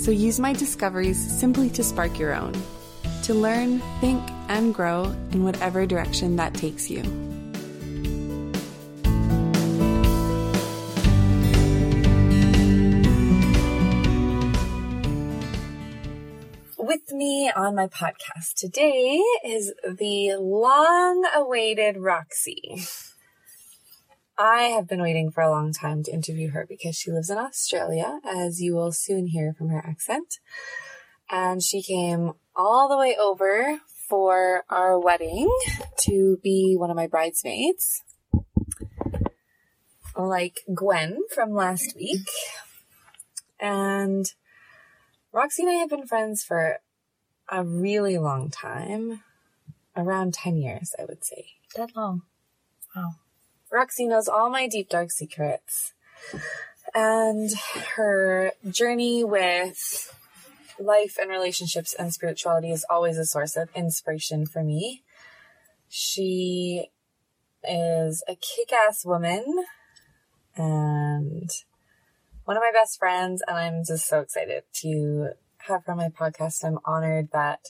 so use my discoveries simply to spark your own, to learn, think, and grow in whatever direction that takes you. With me on my podcast today is the long awaited Roxy. I have been waiting for a long time to interview her because she lives in Australia, as you will soon hear from her accent. And she came all the way over for our wedding to be one of my bridesmaids. Like Gwen from last week. And Roxy and I have been friends for a really long time. Around 10 years, I would say. That long. Wow. Roxy knows all my deep, dark secrets. And her journey with life and relationships and spirituality is always a source of inspiration for me. She is a kick ass woman and one of my best friends, and I'm just so excited to have her on my podcast. I'm honored that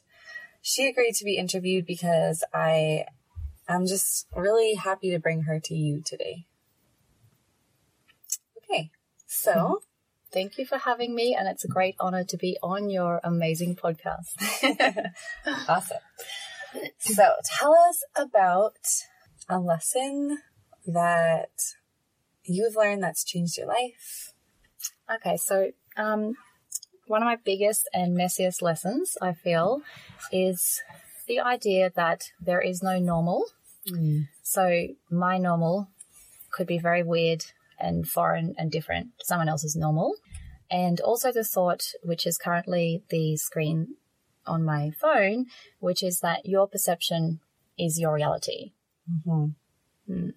she agreed to be interviewed because I I'm just really happy to bring her to you today. Okay, so. Thank you for having me, and it's a great honor to be on your amazing podcast. awesome. So, tell us about a lesson that you've learned that's changed your life. Okay, so um, one of my biggest and messiest lessons, I feel, is the idea that there is no normal Mm. So my normal could be very weird and foreign and different to someone else's normal. And also the thought, which is currently the screen on my phone, which is that your perception is your reality. Mm-hmm. Mm.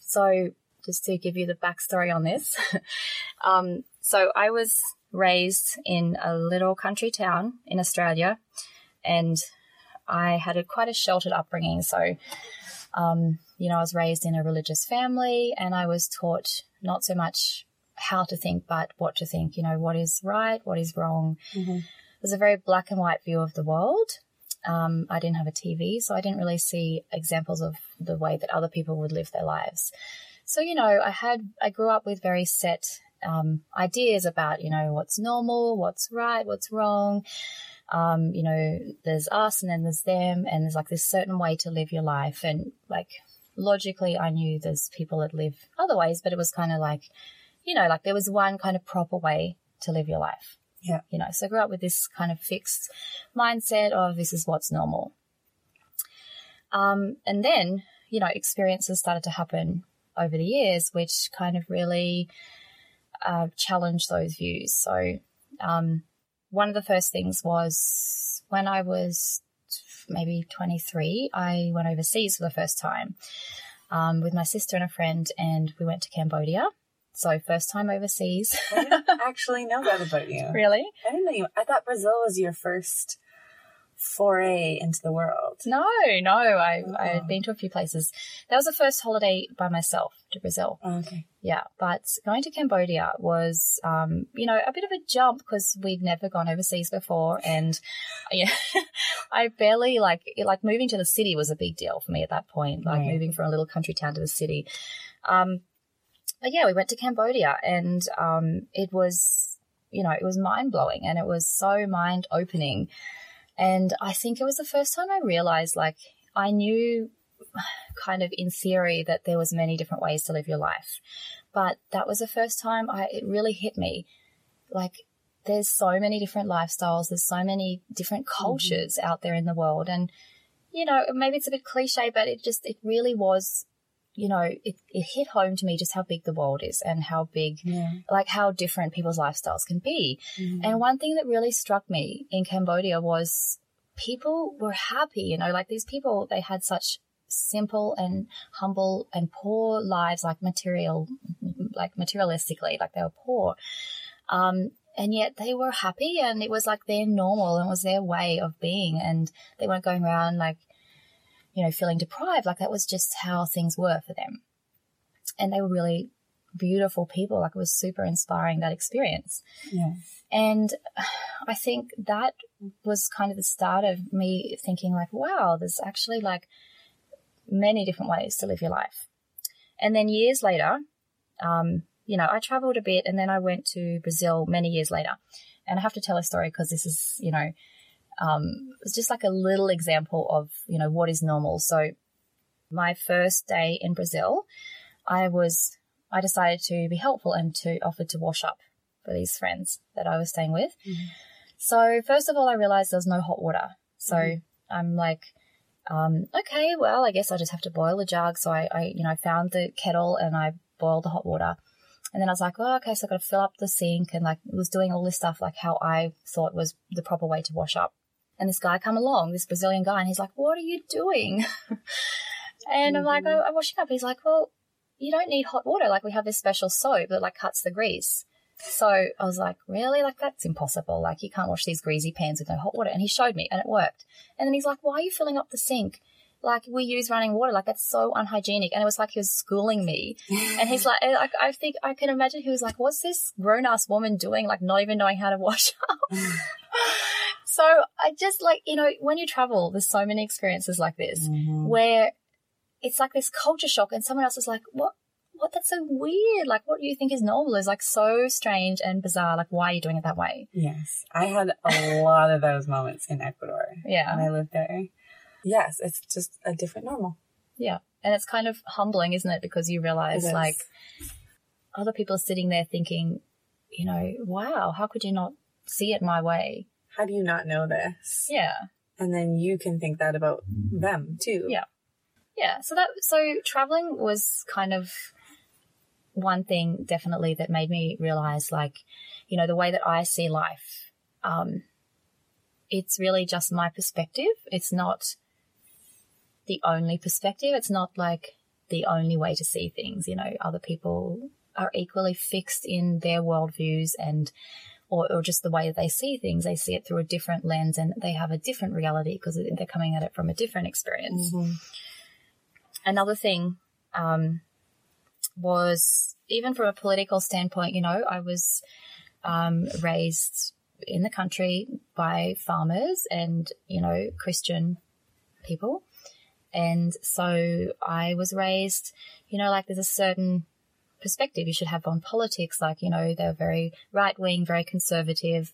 So, just to give you the backstory on this, um, so I was raised in a little country town in Australia, and I had a quite a sheltered upbringing. So, um, you know, I was raised in a religious family and I was taught not so much how to think, but what to think, you know, what is right, what is wrong. Mm-hmm. It was a very black and white view of the world. Um, I didn't have a TV, so I didn't really see examples of the way that other people would live their lives. So, you know, I had, I grew up with very set um, ideas about, you know, what's normal, what's right, what's wrong um, you know, there's us and then there's them, and there's like this certain way to live your life. And like logically, I knew there's people that live other ways, but it was kind of like, you know, like there was one kind of proper way to live your life. Yeah. You know, so I grew up with this kind of fixed mindset of this is what's normal. Um, and then, you know, experiences started to happen over the years, which kind of really uh, challenged those views. So, um, one of the first things was when I was maybe 23, I went overseas for the first time um, with my sister and a friend, and we went to Cambodia. So first time overseas. I didn't actually know that about you. Really? I didn't know you. I thought Brazil was your first foray into the world. No, no, I oh. I had been to a few places. That was the first holiday by myself to Brazil. Oh, okay. Yeah, but going to Cambodia was, um, you know, a bit of a jump because we'd never gone overseas before, and yeah, I barely like like moving to the city was a big deal for me at that point. Like right. moving from a little country town to the city. Um, but yeah, we went to Cambodia, and um, it was, you know, it was mind blowing, and it was so mind opening and I think it was the first time I realized like I knew kind of in theory that there was many different ways to live your life. But that was the first time I it really hit me. Like there's so many different lifestyles, there's so many different mm-hmm. cultures mm-hmm. out there in the world and you know, maybe it's a bit cliche, but it just it really was you know, it, it hit home to me just how big the world is and how big, Yeah. like how different people's lifestyles can be. Mhm. And one thing that really struck me in Cambodia was people were happy, you know, like these people, they had such simple and humble and poor lives, like material, like materialistically, like they were poor. Um, and yet they were happy and it was like their normal and it was their way of being. And they weren't going around like, you know, feeling deprived. Like that was just how things were for them. And they were really beautiful people. Like it was super inspiring that experience. yeah. And I think that was kind of the start of me thinking like, wow, there's actually like many different ways to live your life. And then years later, um, you know, I traveled a bit and then I went to Brazil many years later. And I have to tell a story because this is, you know, um, it's just like a little example of, you know, what is normal. So my first day in Brazil, I was, I decided to be helpful and to offer to wash up for these friends that I was staying with. So first of all, I realized there was no hot water. So I'm like, um, okay, well, I guess I just have to boil a jug. So I, I, you know, found the kettle and I boiled the hot water. And then I was like, oh, okay, so I've got to fill up the sink and like was doing all this stuff like how I thought was the proper way to wash up. And this guy come along, this Brazilian guy, and he's like, what are you doing? and I'm like, mm-hmm. oh, I'm washing up. He's like, well, you don't need hot water. Like we have this special soap that like cuts the grease. So I was like, really? Like that's impossible. Like you can't wash these greasy pans with no hot water. And he showed me and it worked. And then he's like, why are you filling up the sink? Like we use running water. Like that's so unhygienic. And it was like he was schooling me. And he's like, like I think I can imagine he was like, what's this grown ass woman doing? Like not even knowing how to wash up. So I just like, you know, when you travel, there's so many experiences like this Mhm. where it's like this culture shock and someone else is like, what? What? That's so weird. Like, what you think is normal is like so strange and bizarre. Like, why are you doing it that way? Yes. I had a lot of those moments in Ecuador Yeah. when I lived there. Yes, it's just a different normal. Yeah. And it's kind of humbling, isn't it? Because you realize like other people are sitting there thinking, you know, wow, how could you not see it my way? How do you not know this? Yeah. And then you can think that about them too. Yeah. Yeah. So that, so traveling was kind of one thing definitely that made me realize like, you know, the way that I see life, um, it's really just my perspective. It's not the only perspective. It's not like the only way to see things. You know, other people are equally fixed in their worldviews and, or, or just the way that they see things. They see it through a different lens and they have a different reality because they're coming at it from a different experience Mhm. another thing um, was even from a political standpoint, you know, I was um, raised in the country by farmers and, you know, Christian people. And so I was raised, you know, like there's a certain perspective you should have on politics. Like, you know, they're very right wing, very conservative.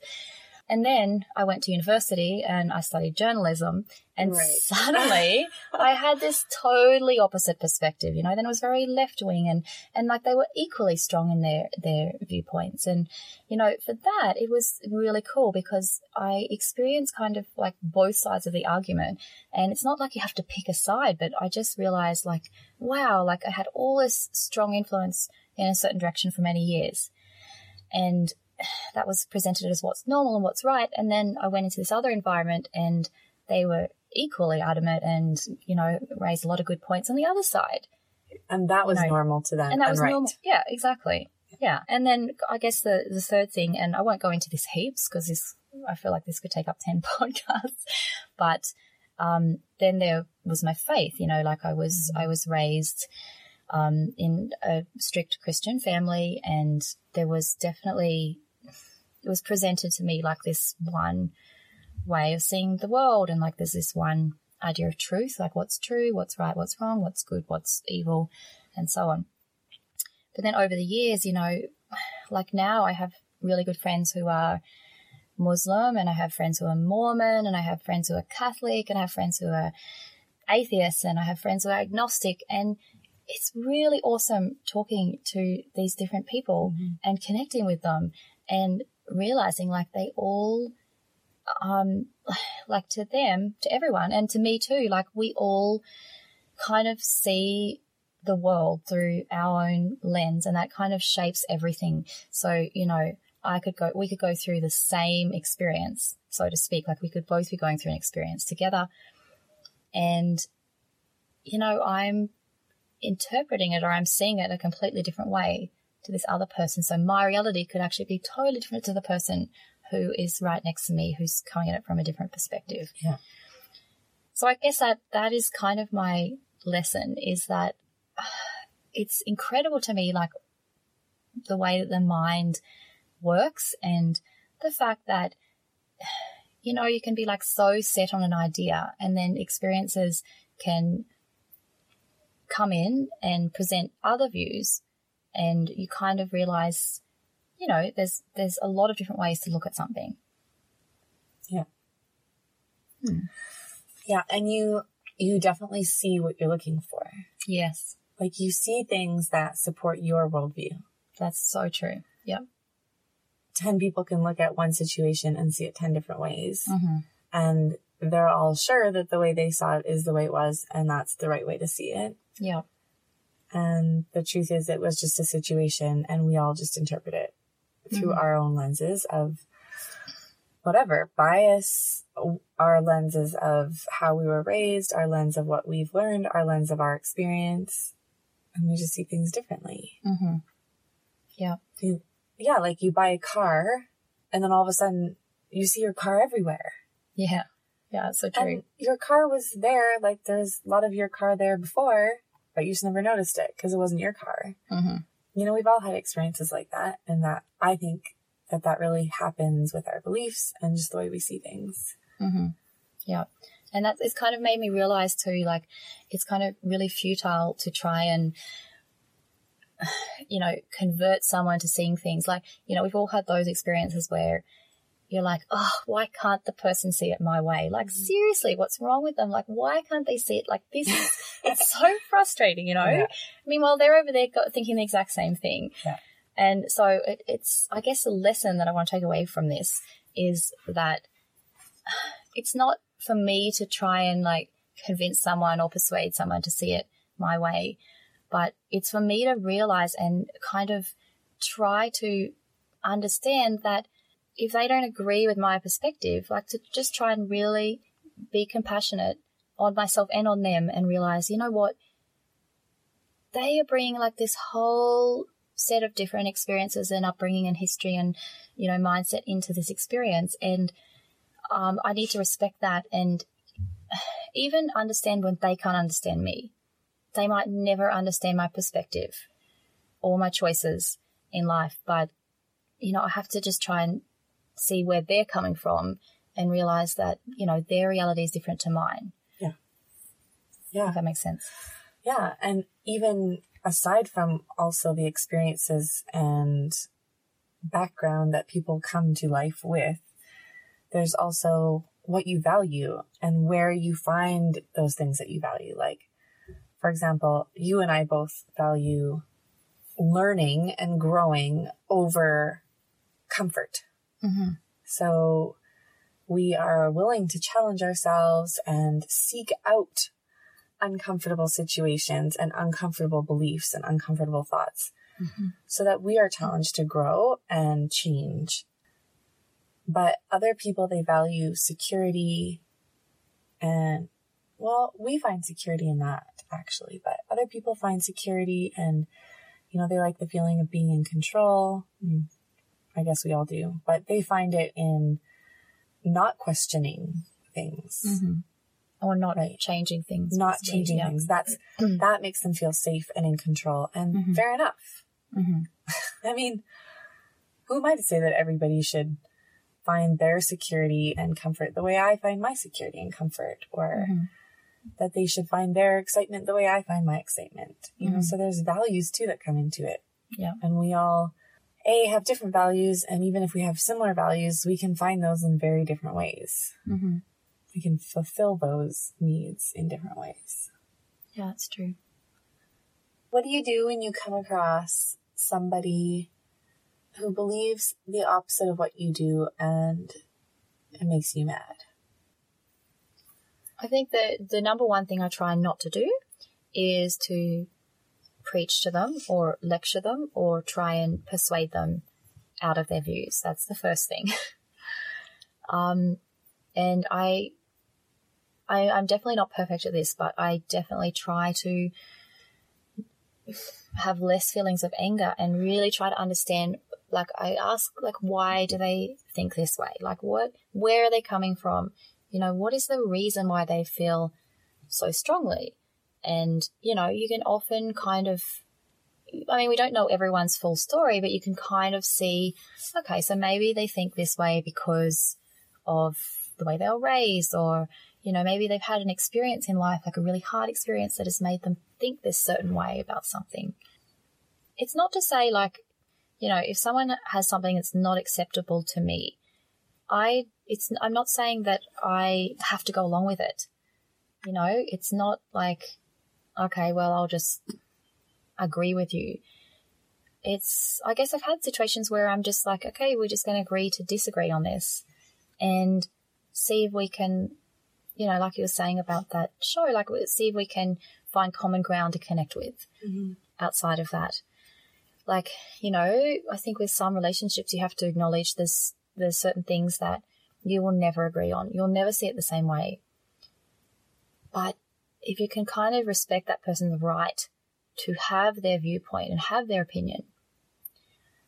And then I went to university and I studied journalism and Right. suddenly I had this totally opposite perspective, you know, then it was very left wing and, and like they were equally strong in their, their viewpoints. And, you know, for that, it was really cool because I experienced kind of like both sides of the argument. And it's not like you have to pick a side, but I just realized like, wow, like I had all this strong influence in a certain direction for many years. And that was presented as what's normal and what's right. And then I went into this other environment and they were equally adamant and, you know, raised a lot of good points on the other side. And that was No. normal to them. And that was right. normal. Yeah, exactly. Yeah. And then I guess the, the third thing, and I won't go into this heaps because this, I feel like this could take up 10 podcasts, but, um, then there was my faith, you know, like I was, I was raised, um, in a strict Christian family and there was definitely, it was presented to me like this one way of seeing the world and like there's this one idea of truth, like what's true, what's right, what's wrong, what's good, what's evil, and so on. But then over the years, you know, like now I have really good friends who are Muslim and I have friends who are Mormon and I have friends who are Catholic and I have friends who are atheists and I have friends who are agnostic. And it's really awesome talking to these different people mm-hmm. and connecting with them. And realizing like they all um like to them to everyone and to me too like we all kind of see the world through our own lens and that kind of shapes everything. So, you know, I could go, we could go through the same experience, so to speak. Like we could both be going through an experience together. And, you know, I'm interpreting it or I'm seeing it a completely different way to this other person. So my reality could actually be totally different to the person who is right next to me, who's coming at it from a different perspective. Yeah. So I guess that that is kind of my lesson is that it's incredible to me, like the way that the mind works and the fact that, you know, you can be like so set on an idea and then experiences can come in and present other views and you kind of realize, you know, there's, there's a lot of different ways to look at something. Yeah. Hmm. Yeah. And you, you definitely see what you're looking for. Yes. Like you see things that support your worldview. That's so true. Yep. 10 people can look at one situation and see it 10 different ways. Mm-hmm. And they're all sure that the way they saw it is the way it was and that's the right way to see it. Yeah. And the truth is, it was just a situation and we all just interpret it through mm-hmm. our own lenses of whatever bias, our lenses of how we were raised, our lens of what we've learned, our lens of our experience. And we just see things differently. Mm-hmm. Yeah. You, yeah. Like you buy a car and then all of a sudden you see your car everywhere. Yeah. Yeah. So true. And your car was there. Like there's a lot of your car there before, but you just never noticed it because it wasn't your car. Mm-hmm. You know, we've all had experiences like that. And that I think that that really happens with our beliefs and just the way we see things. Mm-hmm. Yeah. And that it's kind of made me realize too, like, it's kind of really futile to try and, you know, convert someone to seeing things. Like, you know, we've all had those experiences where you're like, oh, why can't the person see it my way? Like, mm-hmm. seriously, what's wrong with them? Like, why can't they see it like this? it's so frustrating, you know? Yeah. Meanwhile, they're over there thinking the exact same thing. Yeah. And so it, it's, I guess, the lesson that I want to take away from this is that it's not for me to try and like convince someone or persuade someone to see it my way, but it's for me to realize and kind of try to understand that if they don't agree with my perspective, like to just try and really be compassionate on myself and on them and realize, you know what? They are bringing like this whole set of different experiences and upbringing and history and, you know, mindset into this experience. And um, I need to respect that and even understand when they can't understand me. They might never understand my perspective or my choices in life, but, you know, I have to just try and see where they're coming from and realize that, you know, their reality is different to mine. Yeah. Yeah. If that makes sense. Yeah. And even aside from also the experiences and background that people come to life with, there's also what you value and where you find those things that you value. Like, for example, you and I both value learning and growing over comfort. Mm-hmm. So we are willing to challenge ourselves and seek out uncomfortable situations and uncomfortable beliefs and uncomfortable thoughts mm-hmm. so that we are challenged to grow and change. But other people, they value security and, well, we find security in that actually, but other people find security and, you know, they like the feeling of being in control. I guess we all do, but they find it in not questioning things. Mm-hmm or not right. changing things. Not changing yeah. things. That's that makes them feel safe and in control. And mm-hmm. fair enough. Mm-hmm. I mean, who am I to say that everybody should find their security and comfort the way I find my security and comfort, or mm-hmm. that they should find their excitement the way I find my excitement? You know, mm-hmm. so there's values too that come into it. Yeah, and we all. A have different values, and even if we have similar values, we can find those in very different ways. Mm-hmm we can fulfill those needs in different ways. Yeah, that's true. What do you do when you come across somebody who believes the opposite of what you do and it makes you mad? I think that the number one thing I try not to do is to preach to them or lecture them or try and persuade them out of their views. That's the first thing. um, and I, I, I'm definitely not perfect at this, but I definitely try to have less feelings of anger and really try to understand like I ask like why do they think this way? Like what where are they coming from? You know, what is the reason why they feel so strongly? And, you know, you can often kind of I mean, we don't know everyone's full story, but you can kind of see, okay, so maybe they think this way because of the way they were raised, or, you know, maybe they've had an experience in life, like a really hard experience that has made them think this certain way about something. It's not to say, like, you know, if someone has something that's not acceptable to me, I, it's, I'm not saying that I have to go along with it. You know, it's not like, okay, well, I'll just agree with you. It's, I guess I've had situations where I'm just like, okay, we're just going to agree to disagree on this and see if we can, you know, like you were saying about that show, like see if we can find common ground to connect with mm-hmm. outside of that. Like, you know, I think with some relationships, you have to acknowledge there's, there's certain things that you will never agree on. You'll never see it the same way. But if you can kind of respect that person's right to have their viewpoint and have their opinion.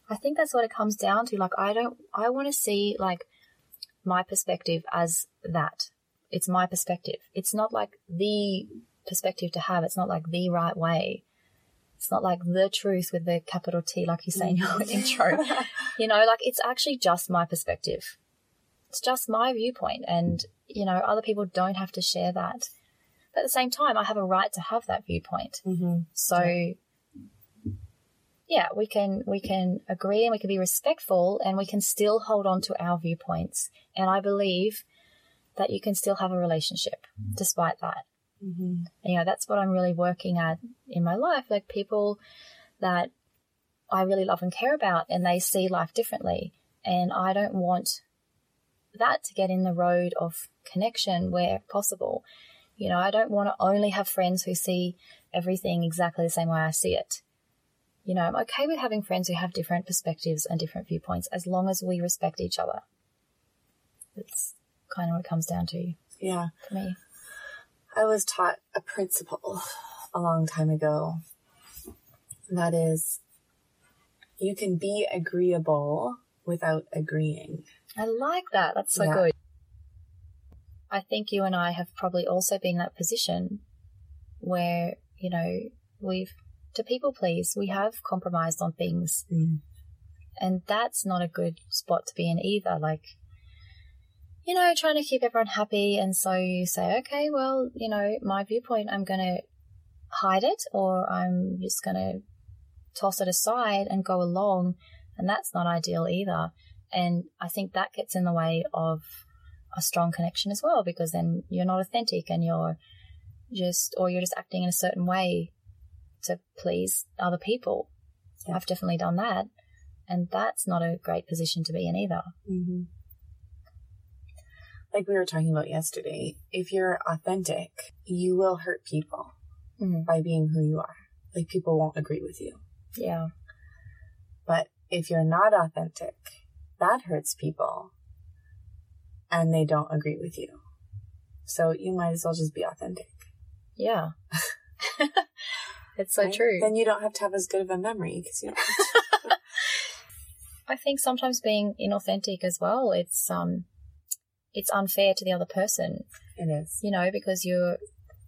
I think that's what it comes down to. Like, I don't, I want to see like my perspective as that. It's my perspective. It's not like the perspective to have. It's not like the right way. It's not like the truth with the capital T, like you say in your mm. intro. You know, like it's actually just my perspective. It's just my viewpoint. And, you know, other people don't have to share that. But at the same time, I have a right to have that viewpoint. Mm-hmm. So, yeah. yeah, we can we can agree and we can be respectful, and we can still hold on to our viewpoints. And I believe that you can still have a relationship despite that. Mm-hmm. You know, that's what I'm really working at in my life. Like people that I really love and care about, and they see life differently. And I don't want that to get in the road of connection where possible. You know, I don't want to only have friends who see everything exactly the same way I see it. You know, I'm okay with having friends who have different perspectives and different viewpoints as long as we respect each other. That's kind of what it comes down to. Yeah. For me. I was taught a principle a long time ago. That is, you can be agreeable without agreeing. I like that. That's so yeah. good. I think you and I have probably also been in that position where, you know, we've, to people please, we have compromised on things. Mm. And that's not a good spot to be in either. Like, you know, trying to keep everyone happy. And so you say, okay, well, you know, my viewpoint, I'm going to hide it or I'm just going to toss it aside and go along. And that's not ideal either. And I think that gets in the way of a strong connection as well because then you're not authentic and you're just or you're just acting in a certain way to please other people. Yeah. I've definitely done that, and that's not a great position to be in either. Mm-hmm. Like we were talking about yesterday, if you're authentic, you will hurt people mm-hmm. by being who you are. Like people won't agree with you. Yeah. But if you're not authentic, that hurts people and they don't agree with you. So you might as well just be authentic. Yeah. it's so right? true. Then you don't have to have as good of a memory because you I think sometimes being inauthentic as well, it's um it's unfair to the other person. It is. You know, because you're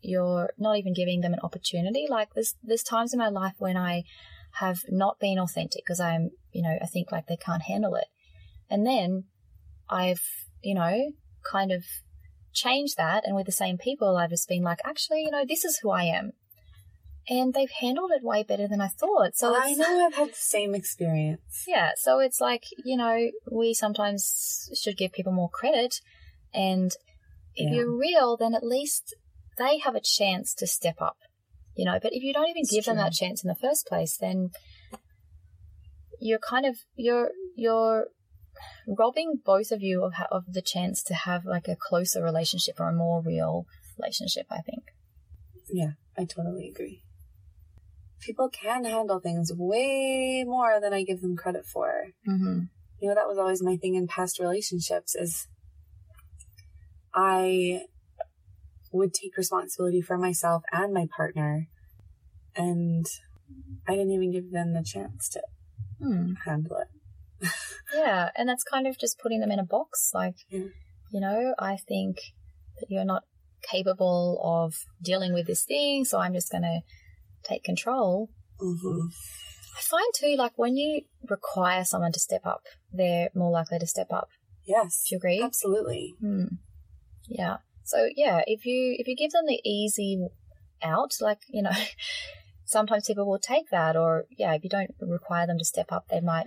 you're not even giving them an opportunity. Like there's there's times in my life when I have not been authentic because I'm, you know, I think like they can't handle it. And then I've you know, kind of change that. And with the same people, I've just been like, actually, you know, this is who I am. And they've handled it way better than I thought. So I know I've had the same experience. Yeah. So it's like, you know, we sometimes should give people more credit. And if yeah. you're real, then at least they have a chance to step up, you know. But if you don't even it's give true. them that chance in the first place, then you're kind of, you're, you're robbing both of you of, of the chance to have like a closer relationship or a more real relationship, I think. Yeah, I totally agree. people can handle things way more than I give them credit for. Mm-hmm. You know, that was always my thing in past relationships is I would take responsibility for myself and my partner and I didn't even give them the chance to Hmm. handle it. Yeah, and that's kind of just putting them in a box. Like, Yeah. you know, I think that you're not capable of dealing with this thing, so I'm just going to take control. Mm-hmm. I find too, like when you require someone to step up, they're more likely to step up. Yes. Do you agree? Absolutely. Hmm. Yeah. So yeah, if you if you give them the easy out, like you know, sometimes people will take that, or yeah, if you don't require them to step up, they might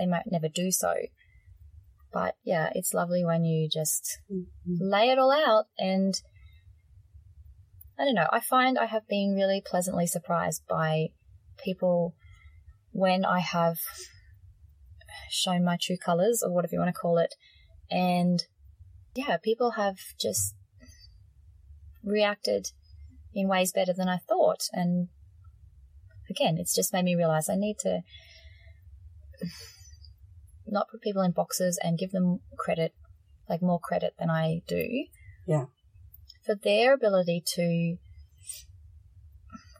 they might never do so. But yeah, it's lovely when you just Mhm. lay it all out, and I don't know. I find I have been really pleasantly surprised by people when I have shown my true colors, or whatever you want to call it, and yeah, people have just reacted in ways better than I thought. And again, it's just made me realize I need to not put people in boxes and give them credit, like more credit than I do. Yeah. For their ability to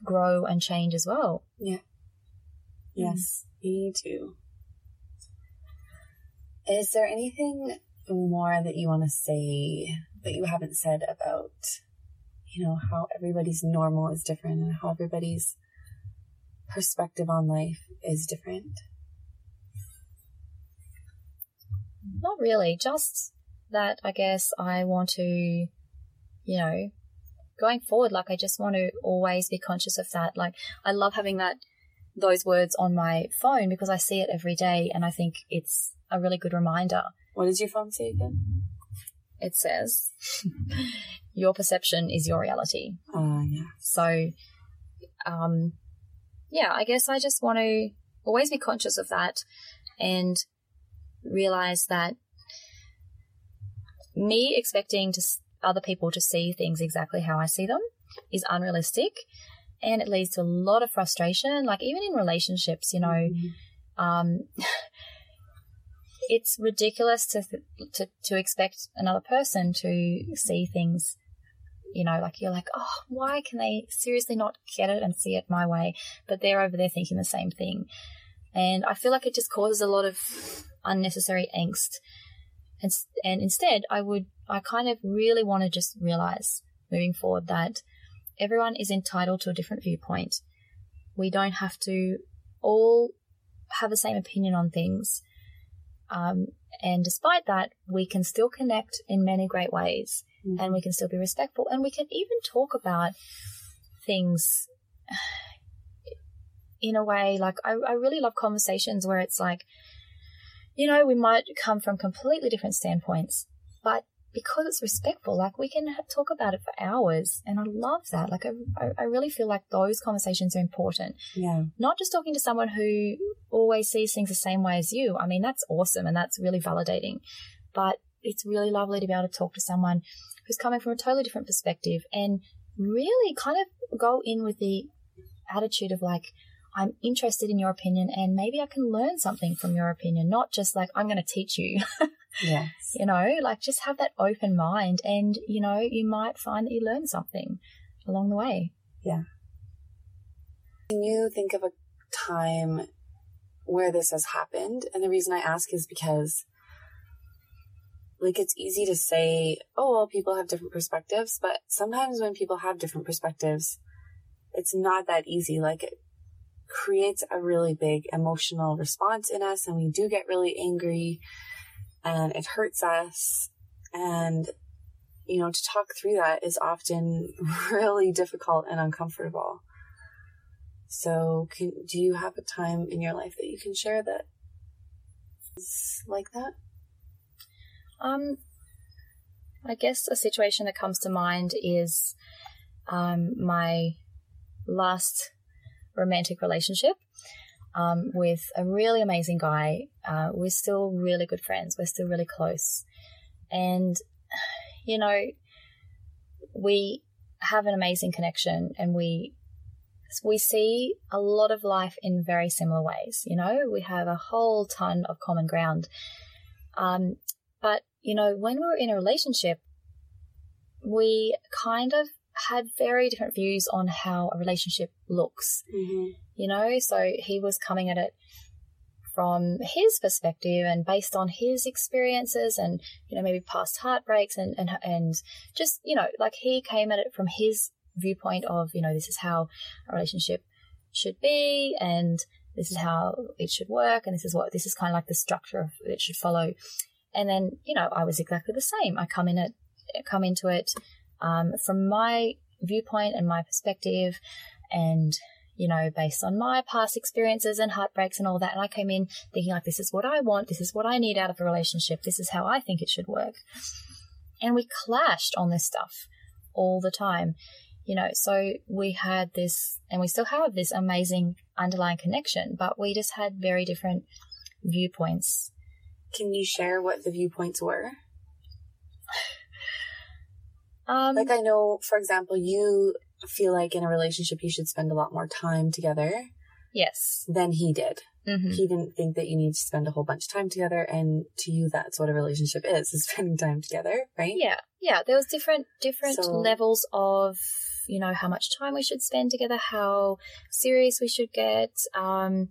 grow and change as well. Yeah. Yes. Mm. Me too. Is there anything more that you want to say that you haven't said about, you know, how everybody's normal is different and how everybody's perspective on life is different? Not really, just that I guess I want to, you know, going forward, like I just want to always be conscious of that. Like I love having that, those words on my phone because I see it every day and I think it's a really good reminder. What did your phone say again? It says, your perception is your reality. Uh, yeah. So, um, yeah, I guess I just want to always be conscious of that and realize that me expecting to other people to see things exactly how I see them is unrealistic and it leads to a lot of frustration like even in relationships you know Mhm. um it's ridiculous to to to expect another person to see things you know like you're like oh why can they seriously not get it and see it my way but they're over there thinking the same thing and i feel like it just causes a lot of unnecessary angst. And and instead i would i kind of really want to just realize moving forward that everyone is entitled to a different viewpoint. We don't have to all have the same opinion on things. Um, and despite that, we can still connect in many great ways. And we can still be respectful. And we can even talk about things in a way like I, I really love conversations where it's like, you know, we might come from completely different standpoints, but because it's respectful, like we can talk about it for hours. And I love that. Like, I- I really feel like those conversations are important Yeah. not just talking to someone who always sees things the same way as you. I mean, that's awesome and that's really validating. But it's really lovely to be able to talk to someone who's coming from a totally different perspective and really kind of go in with the attitude of like, I'm interested in your opinion and maybe I can learn something from your opinion, not just like, I'm going to teach you, Yes. you know, like just have that open mind and, you know, you might find that you learn something along the way. Yeah. Can you think of a time where this has happened? And the reason I ask is because, like, it's easy to say, oh, well, people have different perspectives, but sometimes when people have different perspectives, it's not that easy. Like, it creates a really big emotional response in us, and we do get really angry, and it hurts us. And, you know, to talk through that is often really difficult and uncomfortable. So, can do you have a time in your life that you can share that is like that? Um, I guess a situation that comes to mind is um, my last romantic relationship um, with a really amazing guy. Uh, we're still really good friends. We're still really close. And, you know, we have an amazing connection and we we see a lot of life in very similar ways. You know, we have a whole ton of common ground. Um, but, you know, when we were in a relationship, we kind of had very different views on how a relationship looks. Mm-hmm. You know, so he was coming at it from his perspective and based on his experiences and you know maybe past heartbreaks and and and just you know like he came at it from his viewpoint of you know this is how a relationship should be and this is how it should work and this is what this is kind of like the structure of it should follow and then you know I was exactly the same I come in it come into it um, from my viewpoint and my perspective and you know, based on my past experiences and heartbreaks and all that. And I came in thinking like, this is what I want. This is what I need out of a relationship. This is how I think it should work. And we clashed on this stuff all the time, you know, so we had this and we still have this amazing underlying connection, but we just had very different viewpoints. Can you share what the viewpoints were? Um, Like I know, for example, you feel like in a relationship you should spend a lot more time together yes. than he did. hmm He didn't think that you need to spend a whole bunch of time together, and to you, that's what a relationship is: is spending time together, right? Yeah, yeah. There was different different So- levels of you know how much time we should spend together, how serious we should get. Um,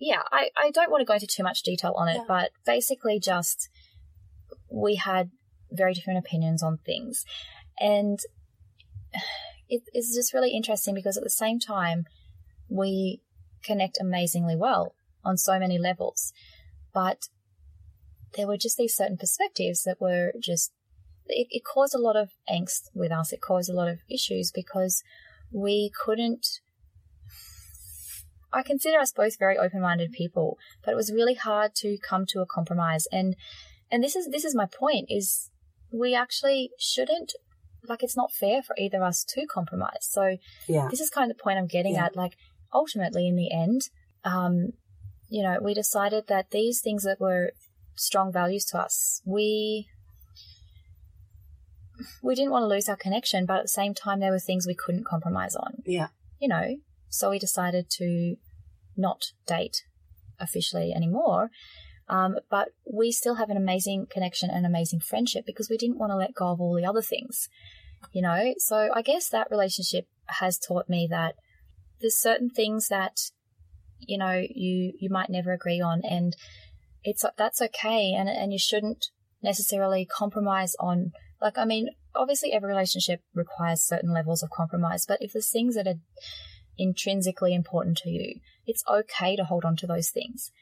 yeah, I I don't want to go into too much detail on it, Yeah. but basically just we had very different opinions on things, and it is just really interesting because at the same time we connect amazingly well on so many levels, but there were just these certain perspectives that were just it, it caused a lot of angst with us. It caused a lot of issues because we couldn't i consider us both very open-minded people but it was really hard to come to a compromise. And and this is this is my point is we actually shouldn't like it's not fair for either of us to compromise so Yeah. this is kind of the point I'm getting Yeah. at. Like, ultimately, in the end, um, you know, we decided that these things that were strong values to us, we we didn't want to lose our connection, but at the same time, there were things we couldn't compromise on. Yeah. You know, so we decided to not date officially anymore. Um, but we still have an amazing connection and amazing friendship because we didn't want to let go of all the other things, you know. So I guess that relationship has taught me that there's certain things that you know you you might never agree on, and it's that's okay, and and you shouldn't necessarily compromise on. Like I mean, obviously every relationship requires certain levels of compromise, but if there's things that are intrinsically important to you, it's okay to hold on to those things.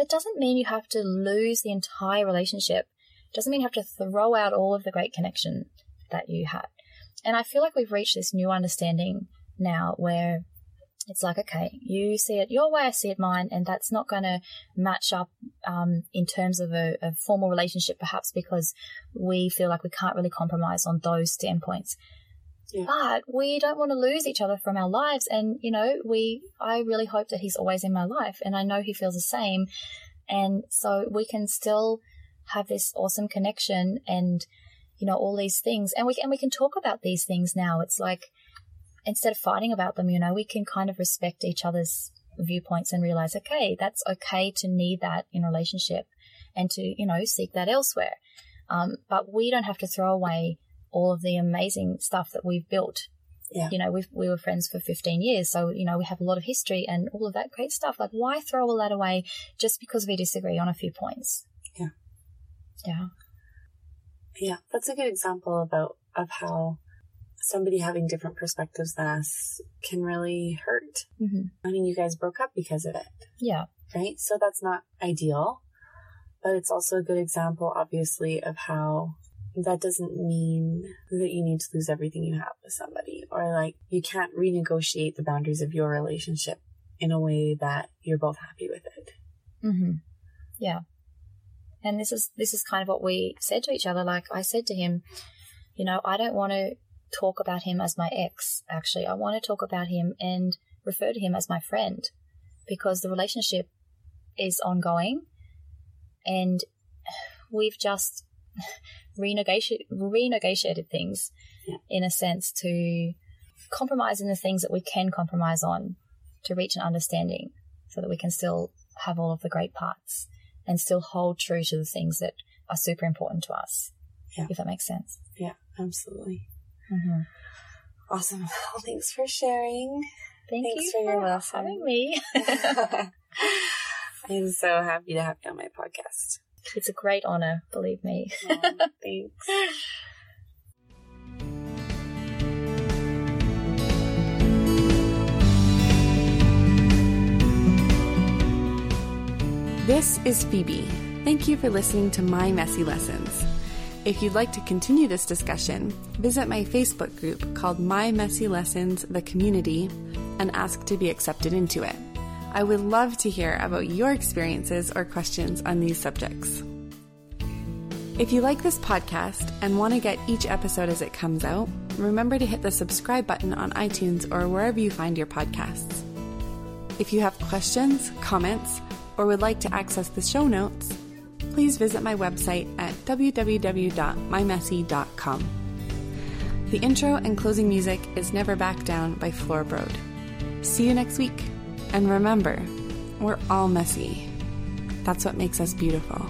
That doesn't mean you have to lose the entire relationship. It doesn't mean you have to throw out all of the great connection that you had. And I feel like we've reached this new understanding now where it's like, okay, you see it your way, I see it mine, and that's not going to match up um, in terms of a, a formal relationship, perhaps because we feel like we can't really compromise on those standpoints. Yeah. But we don't want to lose each other from our lives, and you know, we. I really hope that he's always in my life, and I know he feels the same, and so we can still have this awesome connection and you know all these things and we and we can talk about these things now it's like instead of fighting about them you know we can kind of respect each other's viewpoints and realize okay that's okay to need that in relationship and to you know seek that elsewhere um, but we don't have to throw away all of the amazing stuff that we've built Yeah. you know we've, we were friends for 15 years so you know we have a lot of history and all of that great stuff like why throw all that away just because we disagree on a few points Yeah. yeah Yeah, that's a good example about of how somebody having different perspectives than us can really hurt. hmm I mean, you guys broke up because of it, yeah right? So that's not ideal, but it's also a good example, obviously, of how that doesn't mean that you need to lose everything you have with somebody or like you can't renegotiate the boundaries of your relationship in a way that you're both happy with it. Mm-hmm. Yeah. And this is this is kind of what we said to each other. Like I said to him, you know, I don't want to talk about him as my ex. Actually, I want to talk about him and refer to him as my friend because the relationship is ongoing, and we've just renegotiated renegotiated things Yeah. in a sense to compromise in the things that we can compromise on to reach an understanding so that we can still have all of the great parts and still hold true to the things that are super important to us. Yeah. If that makes sense. Yeah, absolutely. Mm-hmm. Awesome. Well, thanks for sharing. Thank Thanks you for your lesson. having me. I'm so happy to have you on my podcast. It's a great honor, believe me. Aw, thanks. This is Phoebe. Thank you for listening to My Messy Lessons. If you'd like to continue this discussion, visit my Facebook group called My Messy Lessons The Community and ask to be accepted into it. I would love to hear about your experiences or questions on these subjects. If you like this podcast and want to get each episode as it comes out, remember to hit the subscribe button on iTunes or wherever you find your podcasts. If you have questions, comments, or would like to access the show notes, please visit my website at www.mymessy.com. The intro and closing music is Never Back Down by Floorbrode. See you next week. And remember, we're all messy. That's what makes us beautiful.